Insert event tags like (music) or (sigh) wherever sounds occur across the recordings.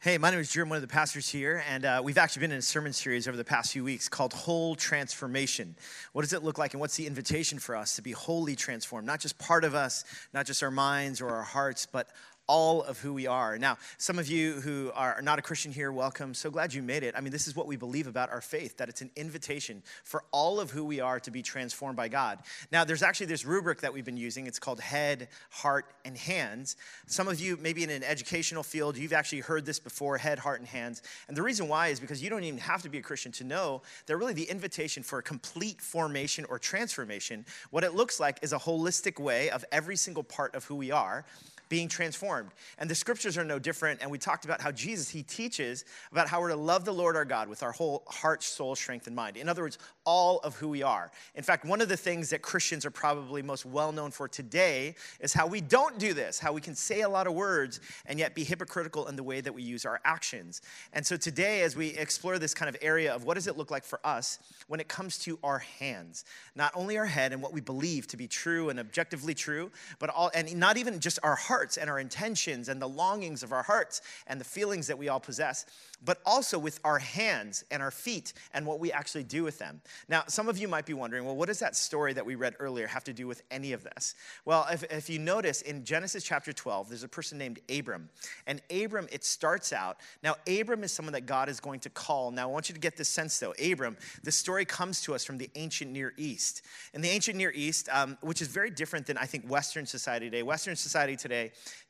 Hey, my name is Jim, one of the pastors here, and uh, we've actually been in a sermon series over the past few weeks called Whole Transformation. What does it look like, and what's the invitation for us to be wholly transformed? Not just part of us, not just our minds or our hearts, but all of who we are. Now, some of you who are not a Christian here, welcome. So glad you made it. I mean, this is what we believe about our faith that it's an invitation for all of who we are to be transformed by God. Now, there's actually this rubric that we've been using. It's called head, heart, and hands. Some of you, maybe in an educational field, you've actually heard this before head, heart, and hands. And the reason why is because you don't even have to be a Christian to know that really the invitation for a complete formation or transformation, what it looks like is a holistic way of every single part of who we are being transformed. And the scriptures are no different. And we talked about how Jesus, he teaches about how we're to love the Lord our God with our whole heart, soul, strength, and mind. In other words, all of who we are. In fact, one of the things that Christians are probably most well known for today is how we don't do this, how we can say a lot of words and yet be hypocritical in the way that we use our actions. And so today, as we explore this kind of area of what does it look like for us when it comes to our hands, not only our head and what we believe to be true and objectively true, but all, and not even just our heart hearts and our intentions and the longings of our hearts and the feelings that we all possess, but also with our hands and our feet and what we actually do with them. Now, some of you might be wondering, well, what does that story that we read earlier have to do with any of this? Well, if, if you notice in Genesis chapter 12, there's a person named Abram. And Abram, it starts out, now, Abram is someone that God is going to call. Now, I want you to get this sense though. Abram, the story comes to us from the ancient Near East. In the ancient Near East, um, which is very different than I think Western society today, Western society today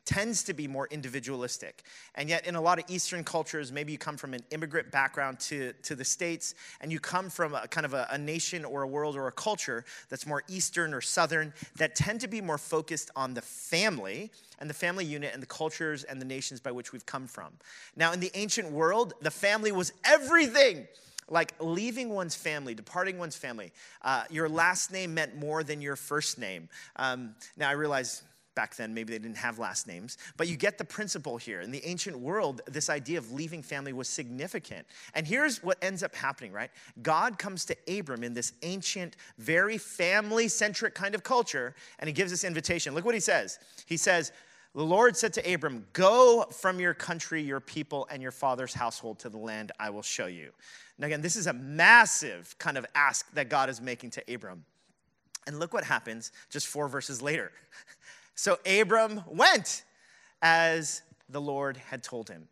tends to be more individualistic. And yet, in a lot of Eastern cultures, maybe you come from an immigrant background to, to the States, and you come from a kind of a, a nation or a world or a culture that's more Eastern or Southern that tend to be more focused on the family and the family unit and the cultures and the nations by which we've come from. Now, in the ancient world, the family was everything like leaving one's family, departing one's family. Uh, your last name meant more than your first name. Um, now, I realize back then maybe they didn't have last names but you get the principle here in the ancient world this idea of leaving family was significant and here's what ends up happening right god comes to abram in this ancient very family centric kind of culture and he gives this invitation look what he says he says the Lord said to Abram, Go from your country, your people, and your father's household to the land I will show you. Now, again, this is a massive kind of ask that God is making to Abram. And look what happens just four verses later. (laughs) So Abram went as the Lord had told him.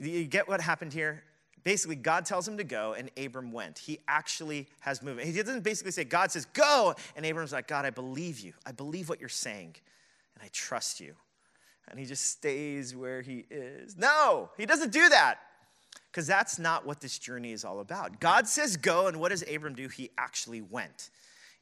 You get what happened here? Basically, God tells him to go, and Abram went. He actually has moved. He doesn't basically say, God says, go. And Abram's like, God, I believe you. I believe what you're saying, and I trust you. And he just stays where he is. No, he doesn't do that because that's not what this journey is all about. God says go, and what does Abram do? He actually went.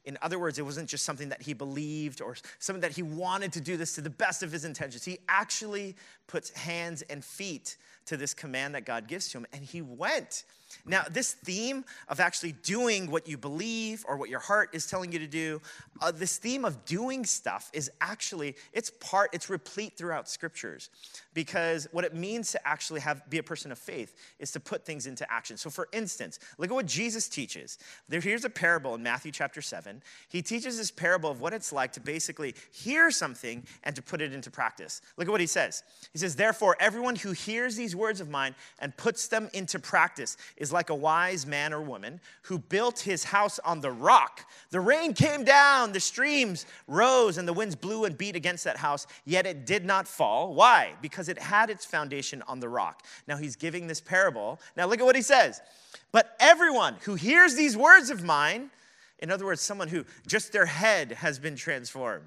In other words, it wasn't just something that he believed or something that he wanted to do this to the best of his intentions. He actually puts hands and feet to this command that God gives to him, and he went. Now, this theme of actually doing what you believe or what your heart is telling you to do, uh, this theme of doing stuff is actually, it's part, it's replete throughout scriptures. Because what it means to actually have, be a person of faith is to put things into action. So, for instance, look at what Jesus teaches. There, here's a parable in Matthew chapter 7. He teaches this parable of what it's like to basically hear something and to put it into practice. Look at what he says. He says, Therefore, everyone who hears these words of mine and puts them into practice is like a wise man or woman who built his house on the rock. The rain came down, the streams rose, and the winds blew and beat against that house, yet it did not fall. Why? Because it had its foundation on the rock. Now he's giving this parable. Now look at what he says. But everyone who hears these words of mine, in other words, someone who just their head has been transformed,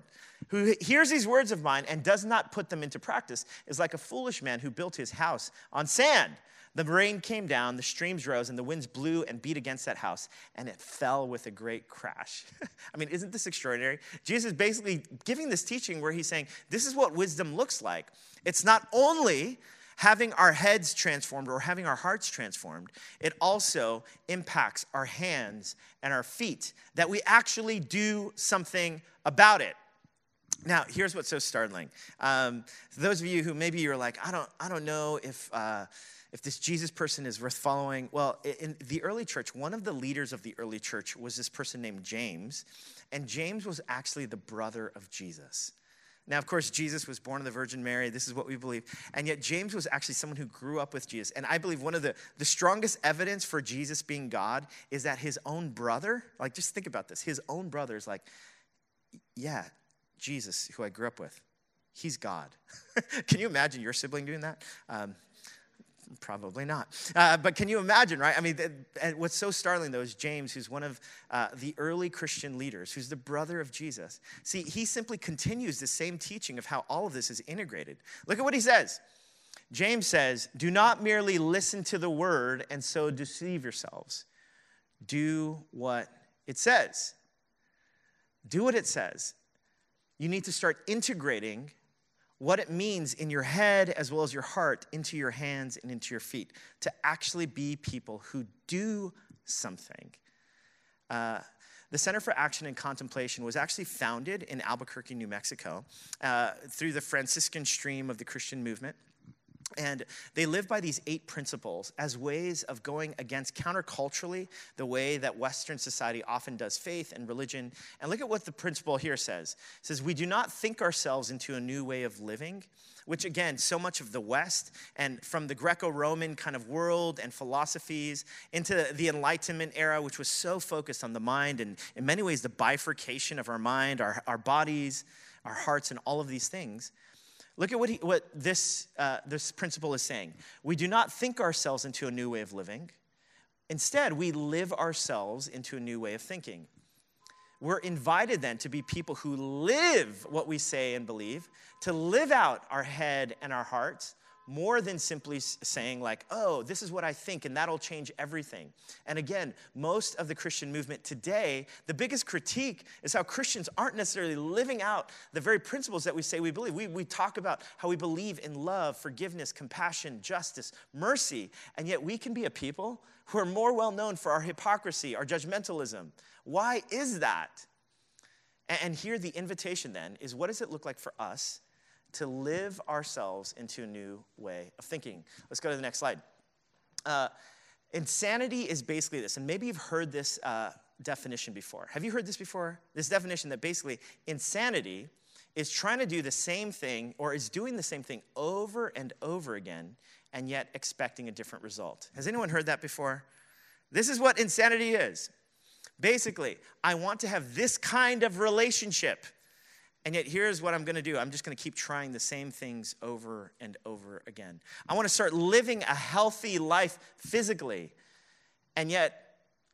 who hears these words of mine and does not put them into practice, is like a foolish man who built his house on sand. The rain came down, the streams rose, and the winds blew and beat against that house, and it fell with a great crash. (laughs) I mean, isn't this extraordinary? Jesus is basically giving this teaching where he's saying, This is what wisdom looks like. It's not only having our heads transformed or having our hearts transformed, it also impacts our hands and our feet, that we actually do something about it. Now, here's what's so startling. Um, those of you who maybe you're like, I don't, I don't know if. Uh, if this Jesus person is worth following, well, in the early church, one of the leaders of the early church was this person named James, and James was actually the brother of Jesus. Now, of course, Jesus was born of the Virgin Mary. This is what we believe. And yet, James was actually someone who grew up with Jesus. And I believe one of the, the strongest evidence for Jesus being God is that his own brother, like, just think about this, his own brother is like, yeah, Jesus, who I grew up with, he's God. (laughs) Can you imagine your sibling doing that? Um, Probably not. Uh, but can you imagine, right? I mean, and what's so startling, though, is James, who's one of uh, the early Christian leaders, who's the brother of Jesus. See, he simply continues the same teaching of how all of this is integrated. Look at what he says. James says, Do not merely listen to the word and so deceive yourselves. Do what it says. Do what it says. You need to start integrating what it means in your head as well as your heart into your hands and into your feet to actually be people who do something. Uh, the Center for Action and Contemplation was actually founded in Albuquerque, New Mexico, uh, through the Franciscan stream of the Christian movement. And they live by these eight principles as ways of going against counterculturally the way that Western society often does faith and religion. And look at what the principle here says. It says, We do not think ourselves into a new way of living, which again, so much of the West and from the Greco Roman kind of world and philosophies into the Enlightenment era, which was so focused on the mind and in many ways the bifurcation of our mind, our, our bodies, our hearts, and all of these things. Look at what, he, what this, uh, this principle is saying. We do not think ourselves into a new way of living. Instead, we live ourselves into a new way of thinking. We're invited then to be people who live what we say and believe, to live out our head and our hearts, more than simply saying, like, oh, this is what I think and that'll change everything. And again, most of the Christian movement today, the biggest critique is how Christians aren't necessarily living out the very principles that we say we believe. We, we talk about how we believe in love, forgiveness, compassion, justice, mercy, and yet we can be a people who are more well known for our hypocrisy, our judgmentalism. Why is that? And here the invitation then is what does it look like for us to live ourselves into a new way of thinking. Let's go to the next slide. Uh, insanity is basically this, and maybe you've heard this uh, definition before. Have you heard this before? This definition that basically insanity is trying to do the same thing or is doing the same thing over and over again and yet expecting a different result. Has anyone heard that before? This is what insanity is. Basically, I want to have this kind of relationship and yet, here's what I'm going to do I'm just going to keep trying the same things over and over again. I want to start living a healthy life physically, and yet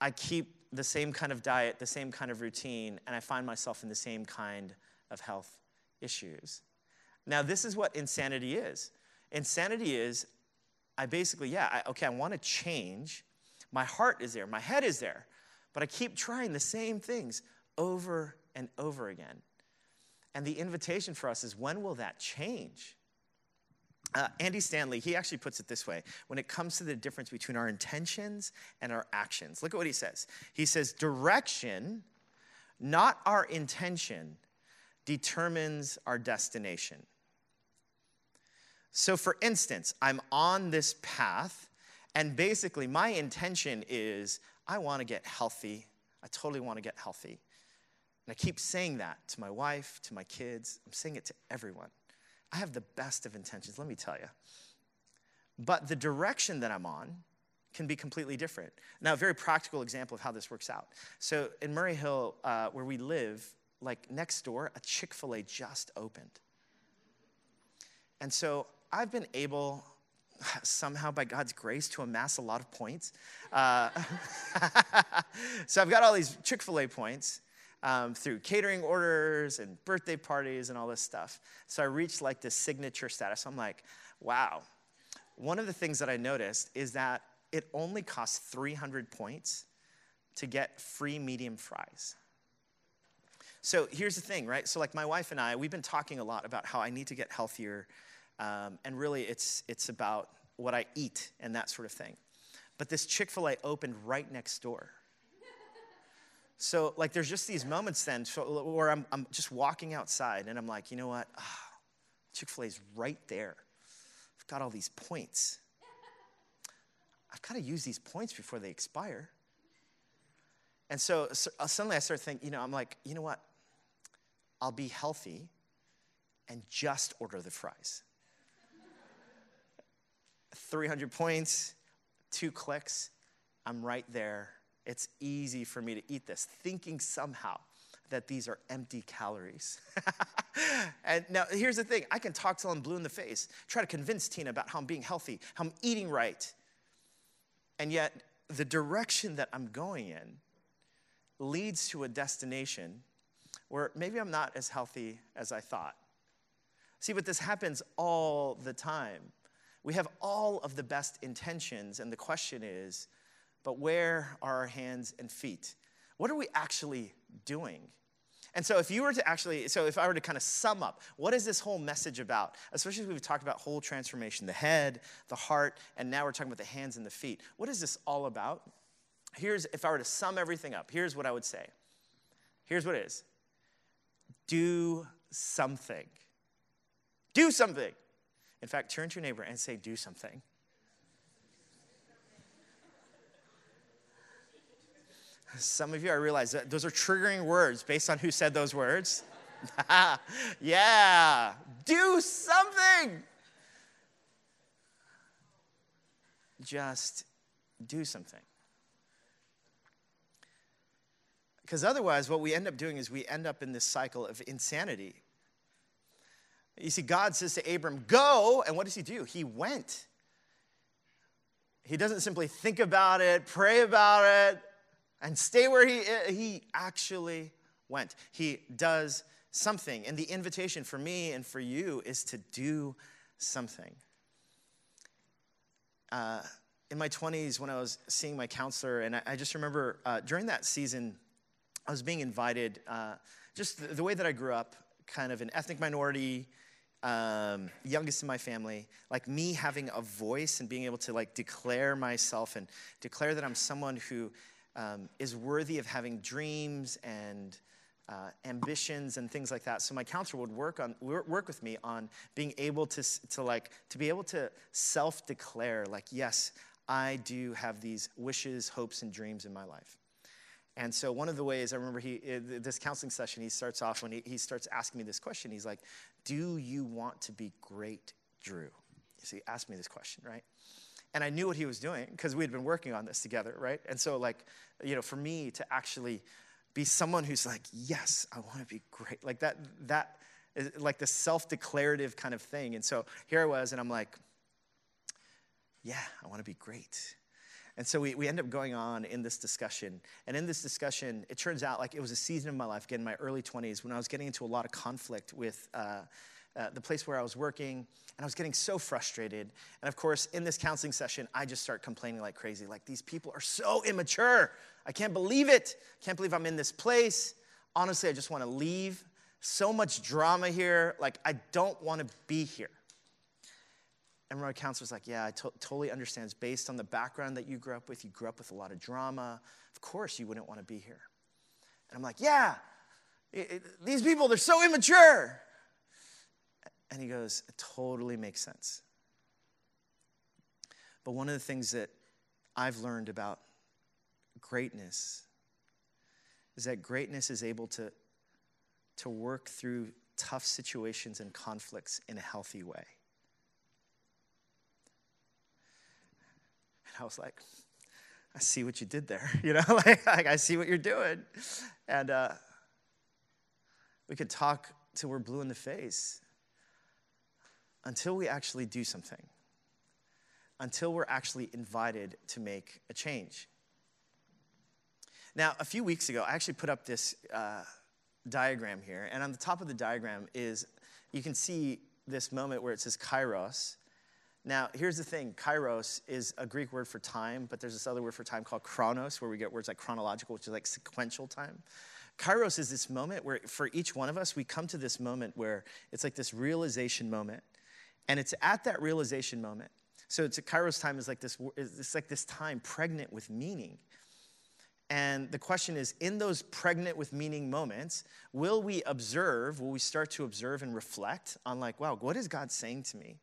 I keep the same kind of diet, the same kind of routine, and I find myself in the same kind of health issues. Now, this is what insanity is insanity is I basically, yeah, I, okay, I want to change. My heart is there, my head is there, but I keep trying the same things over and over again. And the invitation for us is when will that change? Uh, Andy Stanley, he actually puts it this way when it comes to the difference between our intentions and our actions. Look at what he says. He says, direction, not our intention, determines our destination. So, for instance, I'm on this path, and basically my intention is I want to get healthy. I totally want to get healthy. And I keep saying that to my wife, to my kids. I'm saying it to everyone. I have the best of intentions, let me tell you. But the direction that I'm on can be completely different. Now, a very practical example of how this works out. So, in Murray Hill, uh, where we live, like next door, a Chick fil A just opened. And so I've been able, somehow by God's grace, to amass a lot of points. Uh, (laughs) so I've got all these Chick fil A points um, through catering orders and birthday parties and all this stuff. So I reached like this signature status. I'm like, wow. One of the things that I noticed is that it only costs 300 points to get free medium fries. So here's the thing, right? So, like my wife and I, we've been talking a lot about how I need to get healthier. Um, and really, it's, it's about what I eat and that sort of thing. But this Chick fil A opened right next door. So, like, there's just these moments then where I'm, I'm just walking outside and I'm like, you know what? Oh, ah, Chick fil A's right there. I've got all these points. I've got to use these points before they expire. And so, so uh, suddenly I start thinking, you know, I'm like, you know what? I'll be healthy and just order the fries. (laughs) 300 points, two clicks, I'm right there. It's easy for me to eat this, thinking somehow that these are empty calories. (laughs) and now here's the thing I can talk till I'm blue in the face, try to convince Tina about how I'm being healthy, how I'm eating right. And yet, the direction that I'm going in leads to a destination where maybe I'm not as healthy as I thought. See, but this happens all the time. We have all of the best intentions, and the question is, but where are our hands and feet? What are we actually doing? And so, if you were to actually, so if I were to kind of sum up, what is this whole message about? Especially as we've talked about whole transformation the head, the heart, and now we're talking about the hands and the feet. What is this all about? Here's, if I were to sum everything up, here's what I would say. Here's what it is do something. Do something. In fact, turn to your neighbor and say, do something. Some of you, I realize that those are triggering words based on who said those words. (laughs) yeah, do something. Just do something. Because otherwise, what we end up doing is we end up in this cycle of insanity. You see, God says to Abram, Go, and what does he do? He went. He doesn't simply think about it, pray about it, and stay where he. He actually went. He does something. And the invitation for me and for you is to do something. Uh, in my 20s, when I was seeing my counselor, and I, I just remember uh, during that season, I was being invited, uh, just the, the, way that I grew up, kind of an ethnic minority, um, youngest in my family, like me having a voice and being able to like declare myself and declare that I'm someone who um, is worthy of having dreams and uh, ambitions and things like that. So my counselor would work on work with me on being able to to like to be able to self declare like yes, I do have these wishes, hopes, and dreams in my life. And so one of the ways I remember he this counseling session he starts off when he, he starts asking me this question. He's like, "Do you want to be great, Drew?" So he asked me this question, right? And I knew what he was doing because we had been working on this together, right? And so like you know, for me to actually be someone who's like, yes, I want to be great. Like that, that is like the self-declarative kind of thing. And so here I was, and I'm like, yeah, I want to be great. And so we, we end up going on in this discussion. And in this discussion, it turns out like it was a season of my life, again, my early 20s, when I was getting into a lot of conflict with uh, uh, the place where I was working, and I was getting so frustrated. And of course, in this counseling session, I just start complaining like crazy. Like, these people are so immature. I can't believe it. Can't believe I'm in this place. Honestly, I just want to leave. So much drama here. Like, I don't want to be here. And my counselor's like, Yeah, I to- totally understand. It's based on the background that you grew up with. You grew up with a lot of drama. Of course, you wouldn't want to be here. And I'm like, Yeah, it, it, these people, they're so immature. And he goes, It totally makes sense. But one of the things that I've learned about greatness is that greatness is able to, to work through tough situations and conflicts in a healthy way. And I was like, I see what you did there. (laughs) You know, (laughs) like, like I see what you're doing. And uh, we could talk till we're blue in the face until we actually do something, until we're actually invited to make a change. Now, a few weeks ago, I actually put up this uh, diagram here, and on the top of the diagram is you can see this moment where it says kairos. Now, here's the thing kairos is a Greek word for time, but there's this other word for time called chronos, where we get words like chronological, which is like sequential time. Kairos is this moment where, for each one of us, we come to this moment where it's like this realization moment and it's at that realization moment. So it's a Kairos time is like this, it's like this time pregnant with meaning. And the question is, in those pregnant with meaning moments, will we observe, will we start to observe and reflect on like, wow, what is God saying to me?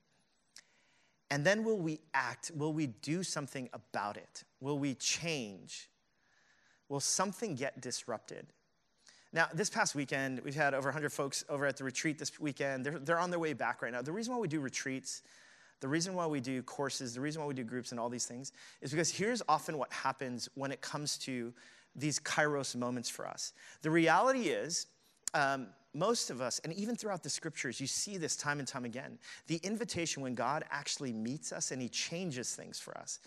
And then will we act? Will we do something about it? Will we change? Will something get disrupted? Now, this past weekend, we've had over 100 folks over at the retreat this weekend. They're, they're on their way back right now. The reason why we do retreats, the reason why we do courses, the reason why we do groups and all these things is because here's often what happens when it comes to these kairos moments for us. The reality is, um, most of us, and even throughout the scriptures, you see this time and time again. The invitation when God actually meets us and he changes things for us.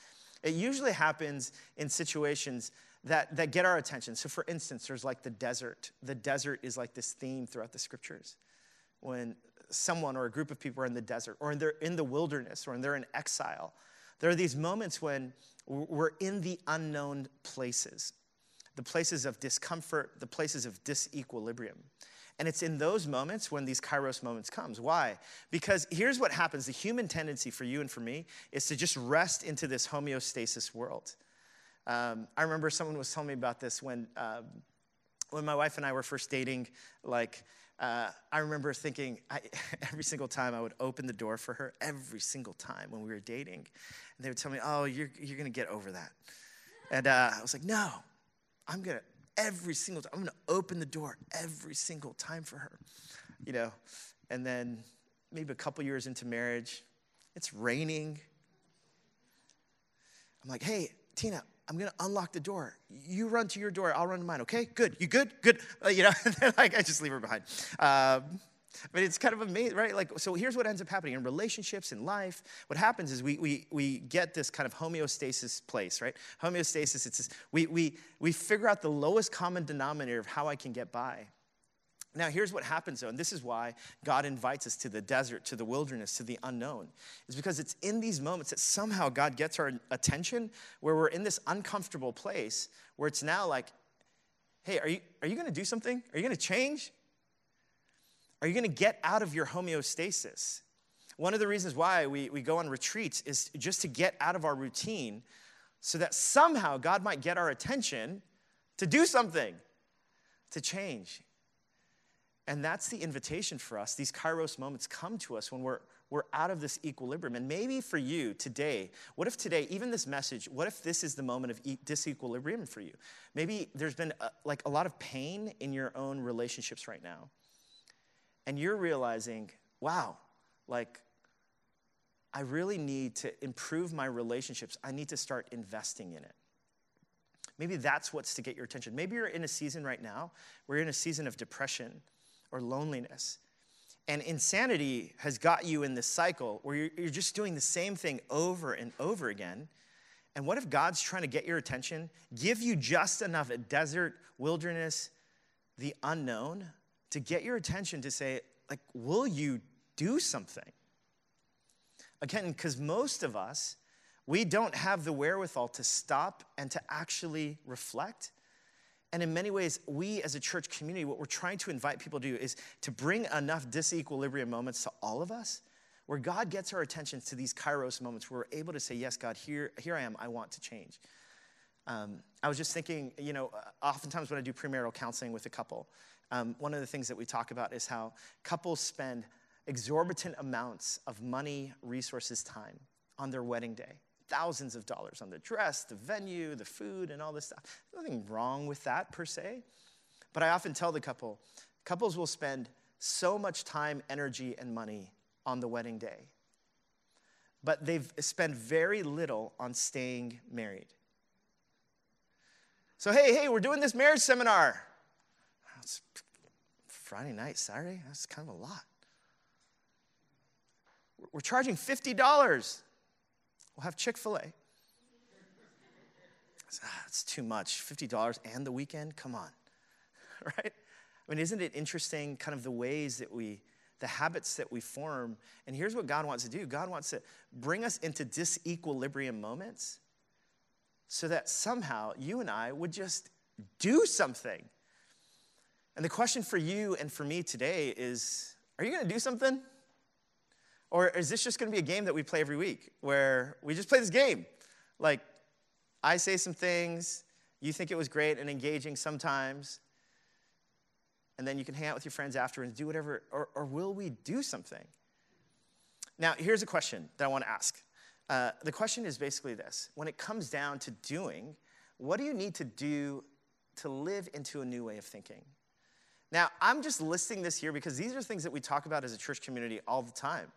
It usually happens in situations that, that get our attention. So, for instance, there's like the desert. The desert is like this theme throughout the scriptures. When someone or a group of people are in the desert, or they're in the wilderness, or they're in exile, there are these moments when we're in the unknown places, the places of discomfort, the places of disequilibrium. And it's in those moments when these kairos moments comes. Why? Because here's what happens. The human tendency for you and for me is to just rest into this homeostasis world. Um, I remember someone was telling me about this when, uh, when my wife and I were first dating. Like, uh, I remember thinking I, (laughs) every single time I would open the door for her, every single time when we were dating, and they would tell me, "Oh, you're you're gonna get over that," and uh, I was like, "No, I'm gonna every single time. I'm gonna open the door every single time for her," you know. And then maybe a couple years into marriage, it's raining. I'm like, "Hey, Tina, I'm gonna unlock the door. You run to your door, I'll run to mine. Okay, good. You good? Good. (laughs) Uh, you know, (laughs) like I just leave her behind. Um, but it's kind of amazing, right? Like, so here's what ends up happening in relationships, in life. What happens is we, we, we get this kind of homeostasis place, right? Homeostasis, it's this, we, we, we figure out the lowest common denominator of how I can get by. Now, here's what happens though, and this is why God invites us to the desert, to the wilderness, to the unknown, is because it's in these moments that somehow God gets our attention where we're in this uncomfortable place where it's now like, hey, are you, are you gonna do something? Are you gonna change? Are you gonna get out of your homeostasis? One of the reasons why we, we go on retreats is just to get out of our routine so that somehow God might get our attention to do something, to change. And that's the invitation for us. These kairos moments come to us when we're, we're out of this equilibrium. And maybe for you today, what if today, even this message, what if this is the moment of disequilibrium for you? Maybe there's been a, like a lot of pain in your own relationships right now. And you're realizing, wow, like I really need to improve my relationships. I need to start investing in it. Maybe that's what's to get your attention. Maybe you're in a season right now, we're in a season of depression or loneliness. And insanity has got you in this cycle where you're, you're just doing the same thing over and over again. And what if God's trying to get your attention, give you just enough desert, wilderness, the unknown, to get your attention to say, like, will you do something? Again, because most of us, we don't have the wherewithal to stop and to actually reflect and in many ways, we as a church community, what we're trying to invite people to do is to bring enough disequilibrium moments to all of us where God gets our attention to these kairos moments where we're able to say, Yes, God, here, here I am, I want to change. Um, I was just thinking, you know, uh, oftentimes when I do premarital counseling with a couple, um, one of the things that we talk about is how couples spend exorbitant amounts of money, resources, time on their wedding day thousands of dollars on the dress, the venue, the food, and all this stuff. nothing wrong with that per se. But I often tell the couple couples will spend so much time, energy, and money on the wedding day, but they've spent very little on staying married. So, hey, hey, we're doing this marriage seminar. It's Friday night, Saturday, that's kind of a lot. We're charging $50. We'll have Chick fil A. That's ah, too much. $50 and the weekend? Come on. (laughs) Right? I mean, isn't it interesting, kind of the ways that we, the habits that we form? And here's what God wants to do God wants to bring us into disequilibrium moments so that somehow you and I would just do something. And the question for you and for me today is are you going to do something? Or is this just going to be a game that we play every week where we just play this game? Like, I say some things, you think it was great and engaging sometimes, and then you can hang out with your friends after and do whatever, or, or will we do something? Now, here's a question that I want to ask. Uh, the question is basically this when it comes down to doing, what do you need to do to live into a new way of thinking? Now, I'm just listing this here because these are things that we talk about as a church community all the time.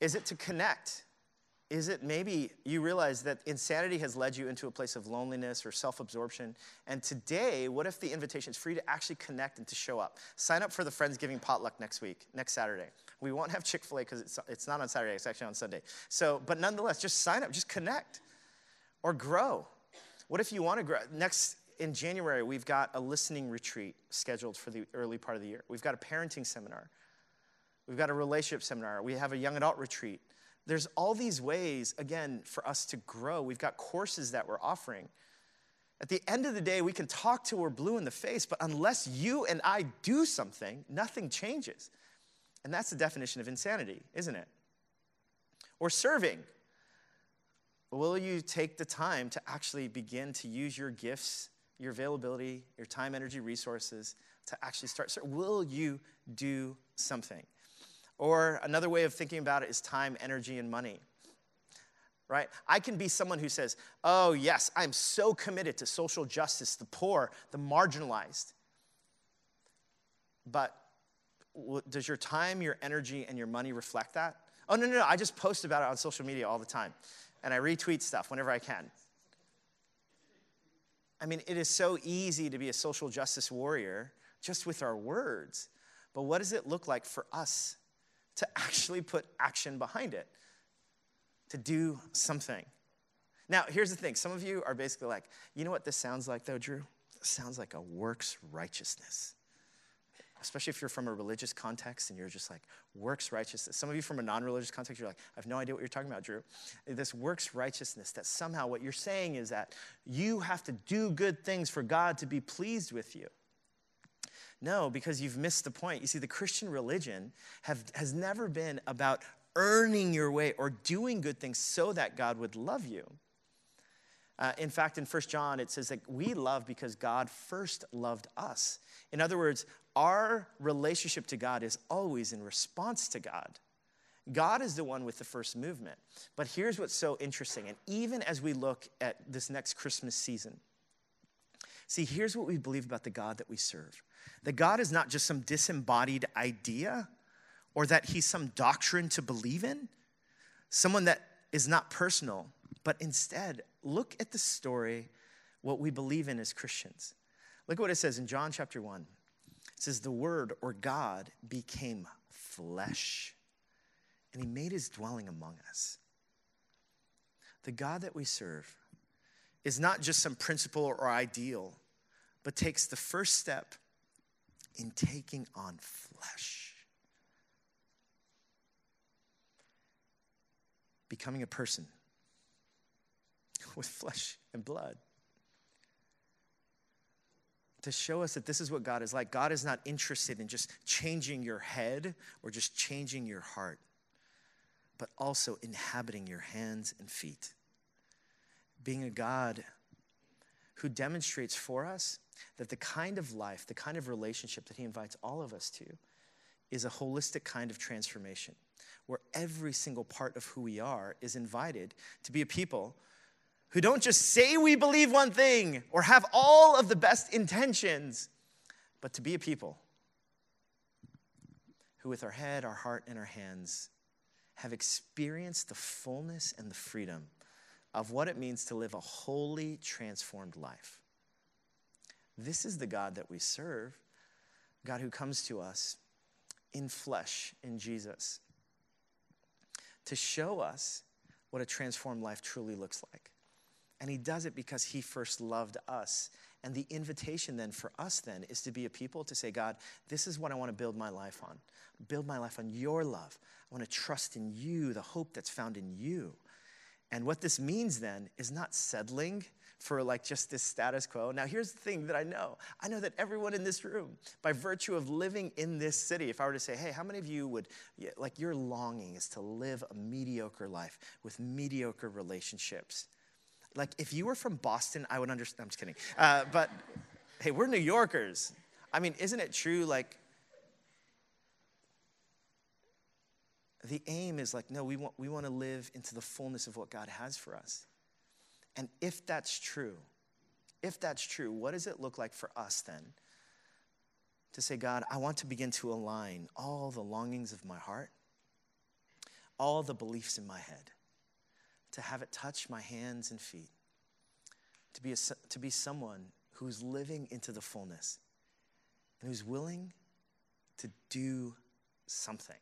Is it to connect? Is it maybe you realize that insanity has led you into a place of loneliness or self absorption? And today, what if the invitation is for you to actually connect and to show up? Sign up for the Friendsgiving potluck next week, next Saturday. We won't have Chick fil A because it's, it's not on Saturday, it's actually on Sunday. So, but nonetheless, just sign up, just connect or grow. What if you want to grow? Next, in January, we've got a listening retreat scheduled for the early part of the year. We've got a parenting seminar. We've got a relationship seminar. We have a young adult retreat. There's all these ways, again, for us to grow. We've got courses that we're offering. At the end of the day, we can talk till we're blue in the face, but unless you and I do something, nothing changes. And that's the definition of insanity, isn't it? Or serving. Will you take the time to actually begin to use your gifts, your availability, your time, energy, resources to actually start? Will you do something? Or another way of thinking about it is time, energy, and money. Right? I can be someone who says, Oh, yes, I'm so committed to social justice, the poor, the marginalized. But does your time, your energy, and your money reflect that? Oh, no, no, no. I just post about it on social media all the time. And I retweet stuff whenever I can. I mean, it is so easy to be a social justice warrior just with our words. But what does it look like for us to actually put action behind it, to do something. Now, here's the thing some of you are basically like, you know what this sounds like, though, Drew? This sounds like a works righteousness. Especially if you're from a religious context and you're just like, works righteousness. Some of you from a non religious context, you're like, I have no idea what you're talking about, Drew. This works righteousness, that somehow what you're saying is that you have to do good things for God to be pleased with you. No, because you've missed the point. You see, the Christian religion have, has never been about earning your way or doing good things so that God would love you. Uh, in fact, in 1 John, it says that we love because God first loved us. In other words, our relationship to God is always in response to God. God is the one with the first movement. But here's what's so interesting, and even as we look at this next Christmas season, see, here's what we believe about the God that we serve that God is not just some disembodied idea or that he's some doctrine to believe in, someone that is not personal, but instead, look at the story, what we believe in as Christians. Look at what it says in John chapter 1. It says, The Word or God became flesh, and He made His dwelling among us. The God that we serve is not just some principle or ideal, but takes the first step in taking on flesh. Becoming a person with flesh and blood. To show us that this is what God is like. God is not interested in just changing your head or just changing your heart, but also inhabiting your hands and feet. Being a God who demonstrates for us that the kind of life, the kind of relationship that he invites all of us to is a holistic kind of transformation where every single part of who we are is invited to be a people who don't just say we believe one thing or have all of the best intentions, but to be a people who, with our head, our heart, and our hands, have experienced the fullness and the freedom of what it means to live a wholly transformed life. This is the God that we serve, God who comes to us in flesh, in Jesus, to show us what a transformed life truly looks like. And he does it because he first loved us. And the invitation then for us then is to be a people to say, God, this is what I want to build my life on. Build my life on your love. I want to trust in you, the hope that's found in you. And what this means then is not settling for like just this status quo. Now, here's the thing that I know I know that everyone in this room, by virtue of living in this city, if I were to say, hey, how many of you would, like, your longing is to live a mediocre life with mediocre relationships? Like, if you were from Boston, I would understand. I'm just kidding. Uh, but hey, we're New Yorkers. I mean, isn't it true? Like, the aim is like, no, we want, we want to live into the fullness of what God has for us. And if that's true, if that's true, what does it look like for us then to say, God, I want to begin to align all the longings of my heart, all the beliefs in my head, to have it touch my hands and feet, to be, a, to be someone who's living into the fullness and who's willing to do something.